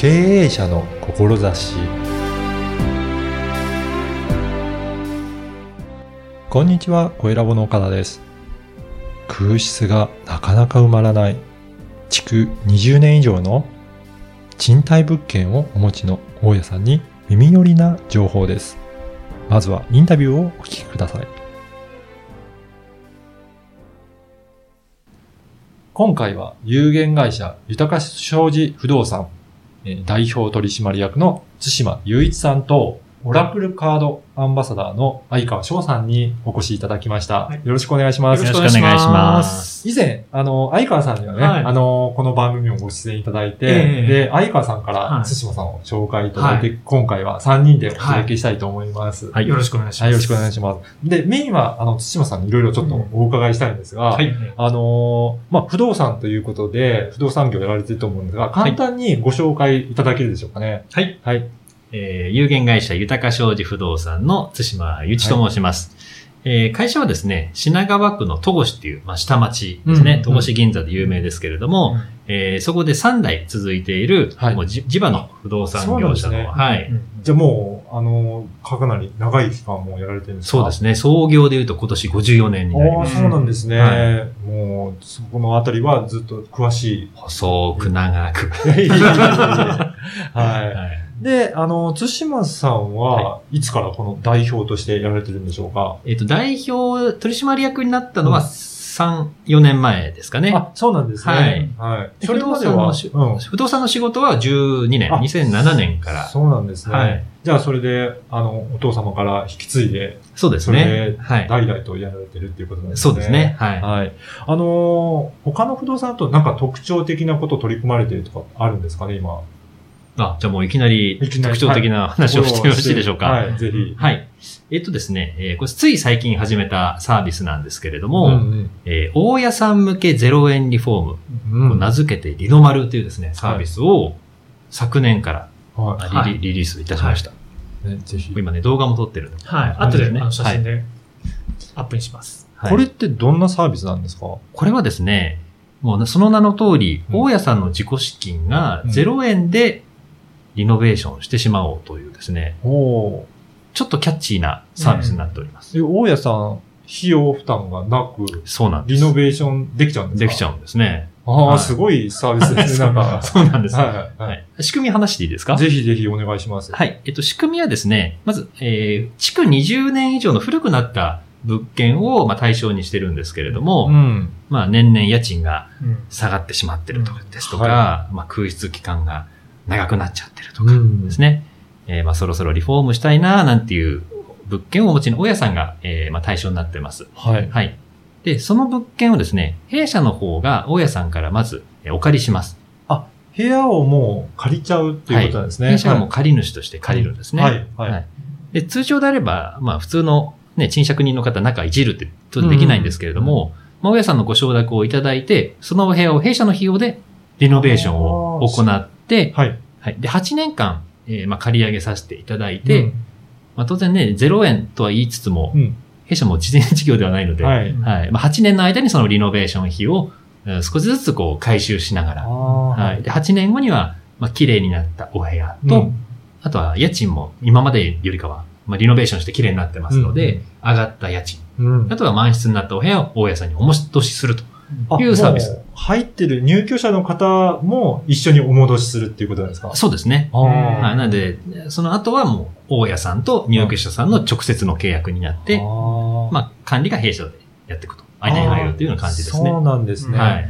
経営者の志こんにちは、小ラボの岡田です。空室がなかなか埋まらない、築20年以上の賃貸物件をお持ちの大家さんに耳寄りな情報です。まずはインタビューをお聞きください。今回は有限会社豊か商事不動産代表取締役の津島雄一さんと、オラクルカードアンバサダーの相川翔さんにお越しいただきました。はいよろしくお願いします。よろしくお願いします。以前、あの、相川さんにはね、はいあの、この番組をご出演いただいて、ええで、相川さんからはい津島さんを紹介いただいて、は今回は3人でお届けしたいと思います。はい、よろしくお願いします。はいよろしくお願いします。で、メインは、あの、津島さんにいろいろちょっとお伺いしたいんですが、はい。あのーまあ、不動産ということで、不動産業やられてると思うんですが、簡単にご紹介いただけるでしょうかね。はい。はい。えー有限会社豊か商事不動産の津島ゆちと申します。えー会社はですね、品川区の戸越っていう、まあ、下町ですね。うん戸越銀座で有名ですけれども、えーそこで3代続いている、はいもうじ地場の不動産業者の、ねはい。じゃあもう、あのーかなり長い期間もやられてるんですか？そうですね。創業で言うと今年54年になりああ、ます。そうなんですね。はもう、そこのあたりはずっと詳しい。細く長く。は。はい い。で、あの、津島さんは、、はいつからこの代表としてやられてるんでしょうか？えっ、と、代表取締役になったのは3、4年前ですかね。あ、そうなんですね。はい。それまでは、不動産のしうん。不動産の仕事は12年、あ2007年から。そうなんですね。はいじゃあ、それで、あの、お父様から引き継いで、そうですねで。はい。代々とやられてるっていうことなんですね。そうですね。はい。はい。あのー他の不動産となんか特徴的なことを取り組まれてるとかあるんですかね、今？あ、じゃあもういきなり特徴的な話をしてよろしいでしょうか？はい、ぜひ。はい。えっとですね、えーこれつい最近始めたサービスなんですけれども、うんえー大家さん向け0円リフォーム、名付けてリノマルというですね、サービスを昨年からはリリ,、はいリリースいたしました。い。ね、ぜひ。今ね、動画も撮ってる。はい。あ後で、ねあの写真でアップにします。はいこれってどんなサービスなんですか？これはですね、もうその名の通り、うん大家さんの自己資金がうん0円でリノベーションしてしまおうというですね、おちょっとキャッチーなサービスになっております。で、大家さん、費用負担がなく、そうなんです。リノベーションできちゃうんですか？う。できちゃうんですね。ああ、はいすごいサービスですね、なんか。そうなんです。はいはいははいい。仕組み話していいですか？ぜひぜひお願いします。はい。えっと、仕組みはですね、まず、えー、築20年以上の古くなった物件を、まあ、対象にしてるんですけれども、うん。まあ、年々家賃がうん。下がってしまってるとかですとか、はまあ、空室期間が長くなっちゃってるとかうんですね。えーまあ、そろそろリフォームしたいな、なんていう物件をお持ちの大家さんが、えーまあ、対象になってます。はい。はい。で、その物件をですね、弊社の方が大家さんからまずえーお借りします。部屋をもう借りちゃうっていうことなんですね。弊社がもう借り主として借りるんですね。はい。はい。で、通常であれば、まあ普通のね、賃借人の方中いじるってできないんですけれども、まあ大家さんのご承諾をいただいて、そのお部屋を弊社の費用でリノベーションを行って、はい。はい。で、8年間、えーまあ借り上げさせていただいて、うんまあ当然ね、0円とは言いつつも、うん。弊社も事前事業ではないので、はい。はい。まあ8年の間にそのリノベーション費をうん少しずつこう回収しながら、は。はいで、8年後には、まあ綺麗になったお部屋と、うんあとは家賃も今までよりかは、まあ、リノベーションして綺麗になってますので、上がった家賃。うんあとは満室になったお部屋を大家さんにお戻しすると。あいうサービス入ってる入居者の方も一緒にお戻しするっていうことなんですか？そうですね。はい。あ。なので、その後はもう大家さんと入居者さんの直接の契約になって、まあ管理が弊社でやっていくと。間に入るというような感じですね。そうなんですね。はい。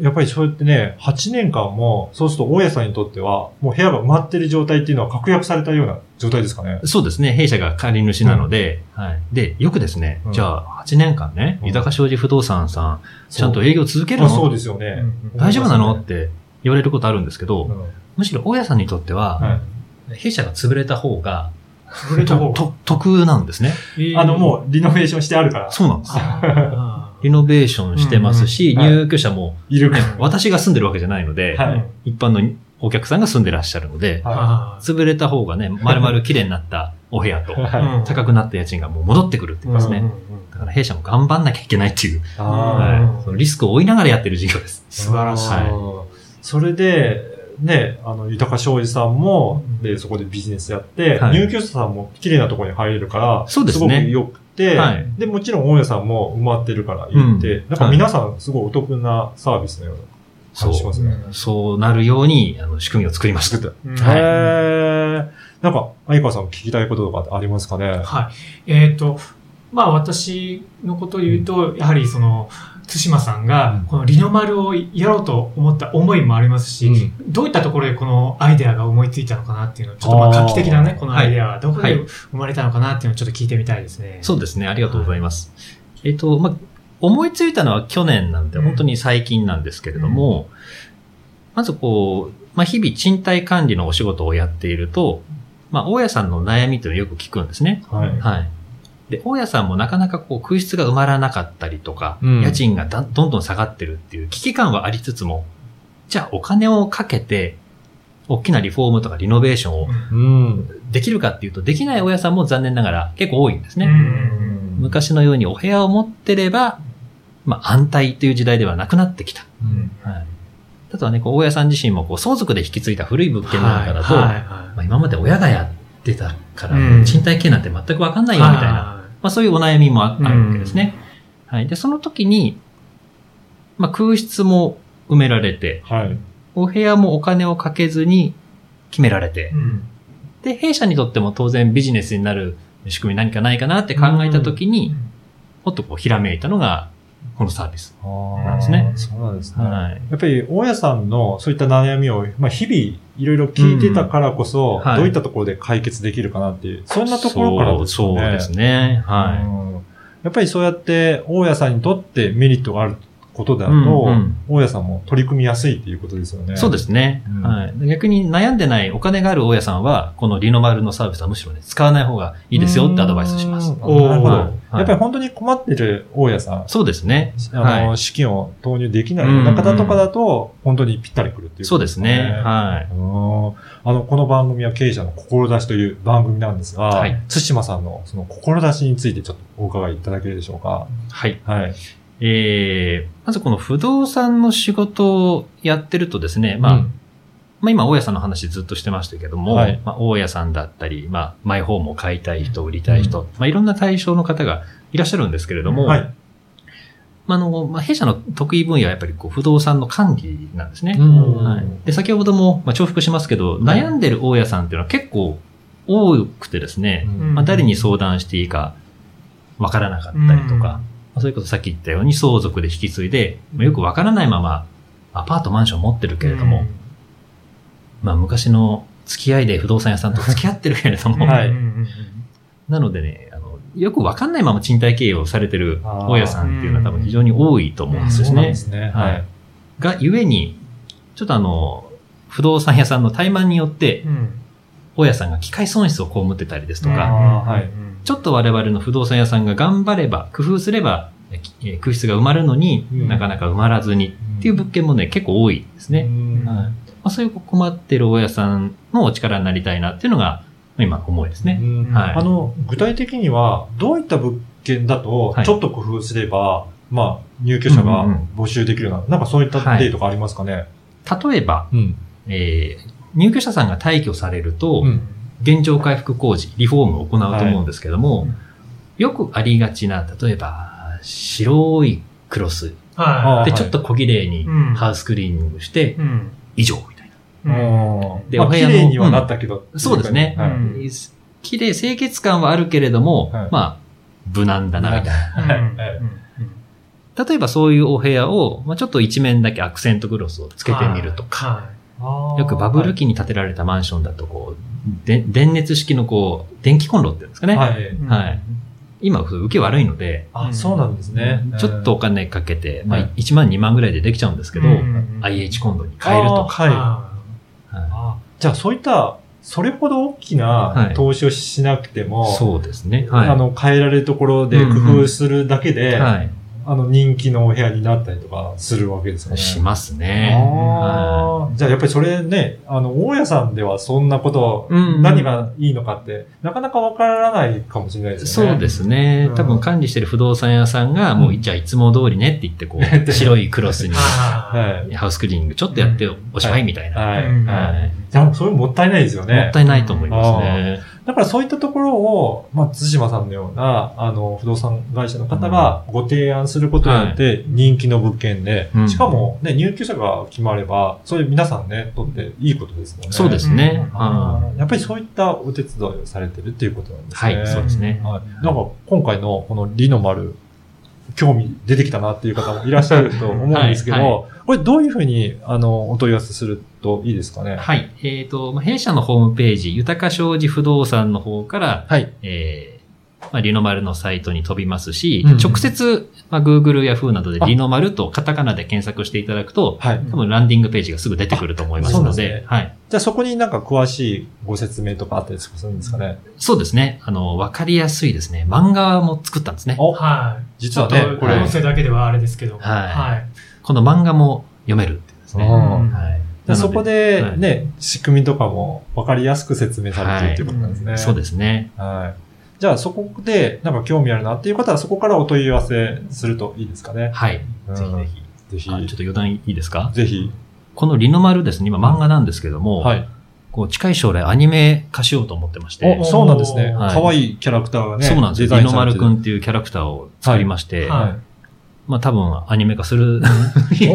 やっぱりそうやってね、8年間も、そうすると大家さんにとっては、もう部屋が埋まってる状態っていうのは確約されたような状態ですかね？そうですね。弊社が借り主なので、はい。で、よくですね、うんじゃあ8年間ね、うん豊か商事不動産さん、ちゃんと営業続けるの？あそうですよね。大丈夫なの？っうんて言われることあるんですけど、うんむしろ大家さんにとっては、はい弊社が潰れた方が、潰れた方がと得なんですね。あの、もう、リノベーションしてあるから。そうなんですよ。あリノベーションしてますし、うんうんはい。入居者も、いる私が住んでるわけじゃないので、ーはい。一般のお客さんが住んでらっしゃるので、はあ潰れた方がね、丸々綺麗になったお部屋と高くなった家賃がもう戻ってくるって言いますね。うんだから弊社も頑張んなきゃいけないっていう、あはい。そのリスクを負いながらやってる事業です。ー 素晴らしい。はい。それで、ね、あの、豊か商事さんも、うん。で、そこでビジネスやって、はい。入居者さんも綺麗なところに入れるから、そうですね。ごく良くて、はいで、もちろん大家さんも埋まってるからいいって、うんなんか皆さんすごいお得なサービスのような感じしますね。そうなるように、あの、仕組みを作りました。作った。うんはいへー。なんか、相川さん聞きたいこととかありますかね？はい。えっ、と、まあ私のことを言うと、やはりその、対馬さんうん。が、このリノマルをやろうと思った思いもありますし、どういったところでこのアイデアが思いついたのかなっていうのを、ちょっとまあ画期的なね、このアイデアはどこではい生まれたのかなっていうのをちょっと聞いてみたいですね。そうですね。ありがとうござい。ます。えっと、まあ、思い。つい。たのは去年なんで、うん本当に最近なんですけれども、まずこう、まあ、日々賃貸管理のお仕事をやってい。ると、まあ、大家さんの悩みとい。うのをよく聞くんですね。はい。はい。で、大家さんもなかなかこう空室が埋まらなかったりとか、うん家賃がだどんどん下がってるっていう危機感はありつつも、じゃあお金をかけて、大きなリフォームとかリノベーションをうん。できるかっていうと、できない大家さんも残念ながら結構多いんですね。うん昔のようにお部屋を持ってれば、まあ安泰という時代ではなくなってきた。うんはい。あとはね、こう大家さん自身もこう相続で引き継いだ古い物件なんかだと、はいはいはいまあ、今まで親がやってたから、うん賃貸系なんて全くわかんないよみたいな、はまあそういうお悩みもあるわけですね。はい。で、その時に、まあ空室も埋められて、はい。お部屋もお金をかけずに決められてい、うんで、弊社にとっても当然ビジネスになる仕組み何かないかなって考えた時に、もっとこう、ひらめいたのが、このサービス。なんですねそうなんですね。はい。やっぱり、大家さんのそういった悩みを、まあ、日々、いろいろ聞いてたからこそ、うんはいどういったところで解決できるかなっていう、そんなところからですよね。そうですね。はうんやっぱりそうやって、大家さんにとってメリットがあることだと、うんうん大家さんも取り組みやすいっていうことですよね。い。そうですね。うんはい。逆に悩んでないお金がある大家さんは、このリノマルのサービスはむしろね、使わない方がいいですよってアドバイスします。うんなるほど。はいやっぱり本当に困ってる大家さん、そうですね。あの、はい資金を投入できないような方とかだと、本当にぴったりくるっていうことそうですね。はい。うんあの、この番組は経営者の志という番組なんですが、はい津島さんのその志についてちょっとお伺いいただけるでしょうか。はい。はい。えー、まずこの不動産の仕事をやってるとですね、まあ、うん。まあ今、大家さんの話ずっとしてましたけども、はい。まあ、大家さんだったり、まあ、マイホームを買いたい人、売りたい人、まあいろんな対象の方がいらっしゃるんですけれども、はい。まあ、あの、まあ、弊社の得意分野はやっぱりこう不動産の管理なんですね。うん。はい。で、先ほども、まあ、重複しますけど、悩んでる大家さんっていうのは結構多くてですね、うん。まあ、誰に相談していいかわからなかったりとか、まあ、そういうことさっき言ったように相続で引き継いで、まあ、よくわからないままアパートマンション持ってるけれども、まあ昔の付き合いで不動産屋さんと付き合ってるけれども、はい。うんうんうんなのでね、あの、よくわかんないまま賃貸経営をされてる大家さんっていうのは多分非常に多いと思うんですね。で。すね。ははい。い。が、ゆえに、ちょっとあの、不動産屋さんの怠慢によって、うん。大家さんが機械損失を被ってたりですとか、はいちょっと我々の不動産屋さんが頑張れば、工夫すれば、えー空室が埋まるのに、うん。なかなか埋まらずにっていう物件もね、結構多いですね。うん。はい。まあ、そういう困ってる大家さんのお力になりたいなっていうのが、今思いですね。うん。はい。あの、具体的には、どういった物件だとは、い。ちょっと工夫すれば、まあ、入居者がうんうん募集できるような、なんかそういった例とかありますかね？例えば、うん。えー入居者さんが退去されると、うん現状回復工事、リフォームを行うと思うんですけども、はい。よくありがちな、例えば、白いクロス。はい。ちょっと小綺麗にうん。ハウスクリーニングしてい。、うん。以上みたいな。でお部屋の綺麗にはなったけど。そうですね。綺麗、清潔感はあるけれども、はい。まあ、無難だな、みたいな。例えばそういうお部屋を、まあ、ちょっと一面だけアクセントグロスをつけてみるとか、はよくバブル期に建てられたマンションだと、こう、で電熱式のこう、電気コンロっていうんですかね。はい。い。はい今、受け悪いので、あ、そうなんですね。ちょっとお金かけて、まあはい、1万2万ぐらいでできちゃうんですけど、うん IH コンロに変えるとか。はい。はあじゃあそういった、それほど大きはない投資をしなくても、そうですね。はい。あの、変えられるところで工夫するだけで、はい。あの、人気のお部屋になったりとかするわけですよね。しますね。あーじゃあやっぱりそれね、あの、大家さんではそんなこと、うん何がいいのかって、なかなかわからないかもしれないですよね。そうですねうん。多分管理してる不動産屋さんが、もう、うんじゃあいつも通りねって言って、こう、白いクロスに、あ はい。ハウスクリーニングちょっとやっておしまいみたいな。はい。うんはい。じゃあ、それもったいないですよね。もったいないと思いますね。だからそういったところを、まあ、津島さんのような、あの、不動産会社の方がご提案することによって人気の物件で、うんしかもね、入居者が決まれば、そういう皆さんね、とっていいことですもんね。そうですね。あはーやっぱりそういったお手伝いをされてるっていうことなんですね。はい、そうですね。はい。なんか、今回のこのリノマル、興味出てきたなっていう方もいらっしゃると思うんですけど、はいはこれどういうふうに、あの、お問い合わせするといいですかね？はい。えっ、と、まあ弊社のホームページ、豊か商事不動産の方から、はい。えーまあ、リノマルのサイトに飛びますし、うん直接、まあ、Google や Yahoo などであリノマルとカタカナで検索していただくと、はい。多分ランディングページがすぐ出てくると思いますので、ですねはい。じゃあそこになんか詳しいご説明とかあったりするんですかね？そうですね。あの、わかりやすいですね。漫画も作ったんですね。おはい。実はねこれ音声だけではあれですけど。はいはい。この漫画も読めるっていうんですね。うんはい。じゃあそこではいね、仕組みとかも分かりやすく説明されてるっていうことなんですね。そうですね。はい。じゃあそこでなんか興味あるなっていう方はそこからお問い合わせするといいですかね。はい。うんぜひぜひ。ぜひあちょっと余談いいですか？ぜひ。このリノマルですね、今漫画なんですけども、はい。こう近い将来アニメ化しようと思ってましてお、、そうなんですね。はい可愛いキャラクターがね。そうなんですリノマルくんっていうキャラクターを作りまして、はいはい。まあ多分アニメ化する。実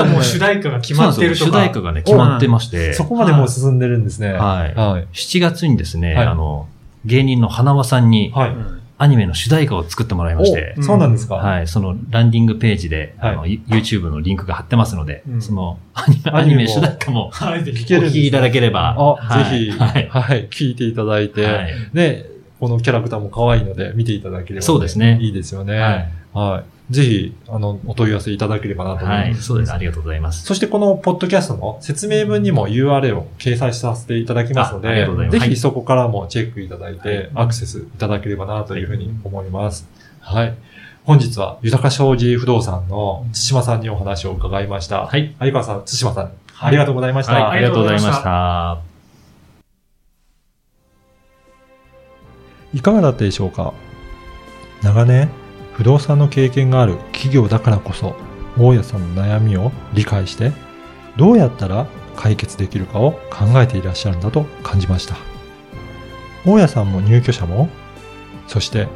はもう主題歌が決まってるとか。主題歌がね、決まってまして、そこまでもう進んでるんですね。はいはい。7月にですね、はいあの、芸人の花輪さんにはい。アニメの主題歌を作ってもらいまして、おそうなんですか。はい、そのランディングページで、あの、は YouTube のリンクが貼ってますので、うん。そのアニメアニメ主題歌もはい、聞けるお聴きいただければ、あ、はい。ぜひ、ははいい、聞いていただいて、はい。ね、このキャラクターも可愛いので見ていただければ、ね、そうですね。いいですよね。はい。はい。ぜひ、あの、お問い合わせいただければなと思います。はい、そうです。ありがとうございます。そしてこのポッドキャストの説明文にも URL を掲載させていただきますので、ぜひそこからもチェックいただいて、はいアクセスいただければなというふうに思います。はい。本日は豊か商事不動産の津島さんにお話を伺いました。はい。相川さん、津島さん、ありがとうございました。はい、ありがとうございまし。ありがとうございいかがだったでしょうか？長年、不動産の経験がある企業だからこそ、大家さんの悩みを理解して、どうやったら解決できるかを考えていらっしゃるんだと感じました。大家さんも入居者も、そして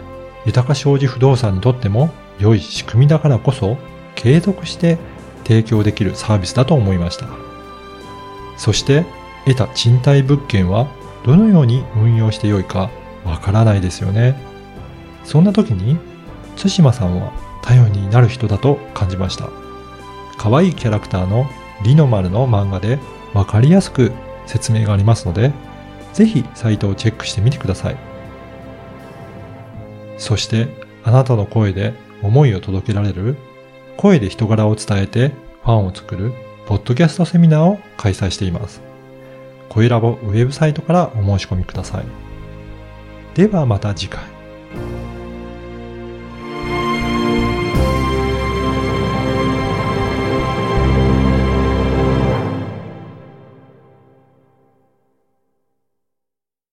豊か商事不動産にとっても良い仕組みだからこそ、継続して提供できるサービスだと思いました。そして得た賃貸物件はどのように運用してよいかわからないですよね。そんな時に対馬さんは頼りになる人だと感じました。可愛いキャラクターのリノマルの漫画でわかりやすく説明がありますので、ぜひサイトをチェックしてみてください。そしてあなたの声で思いを届けられる声で人柄を伝えてファンを作るポッドキャストセミナーを開催しています。声ラボウェブサイトからお申し込みください。ではまた次回。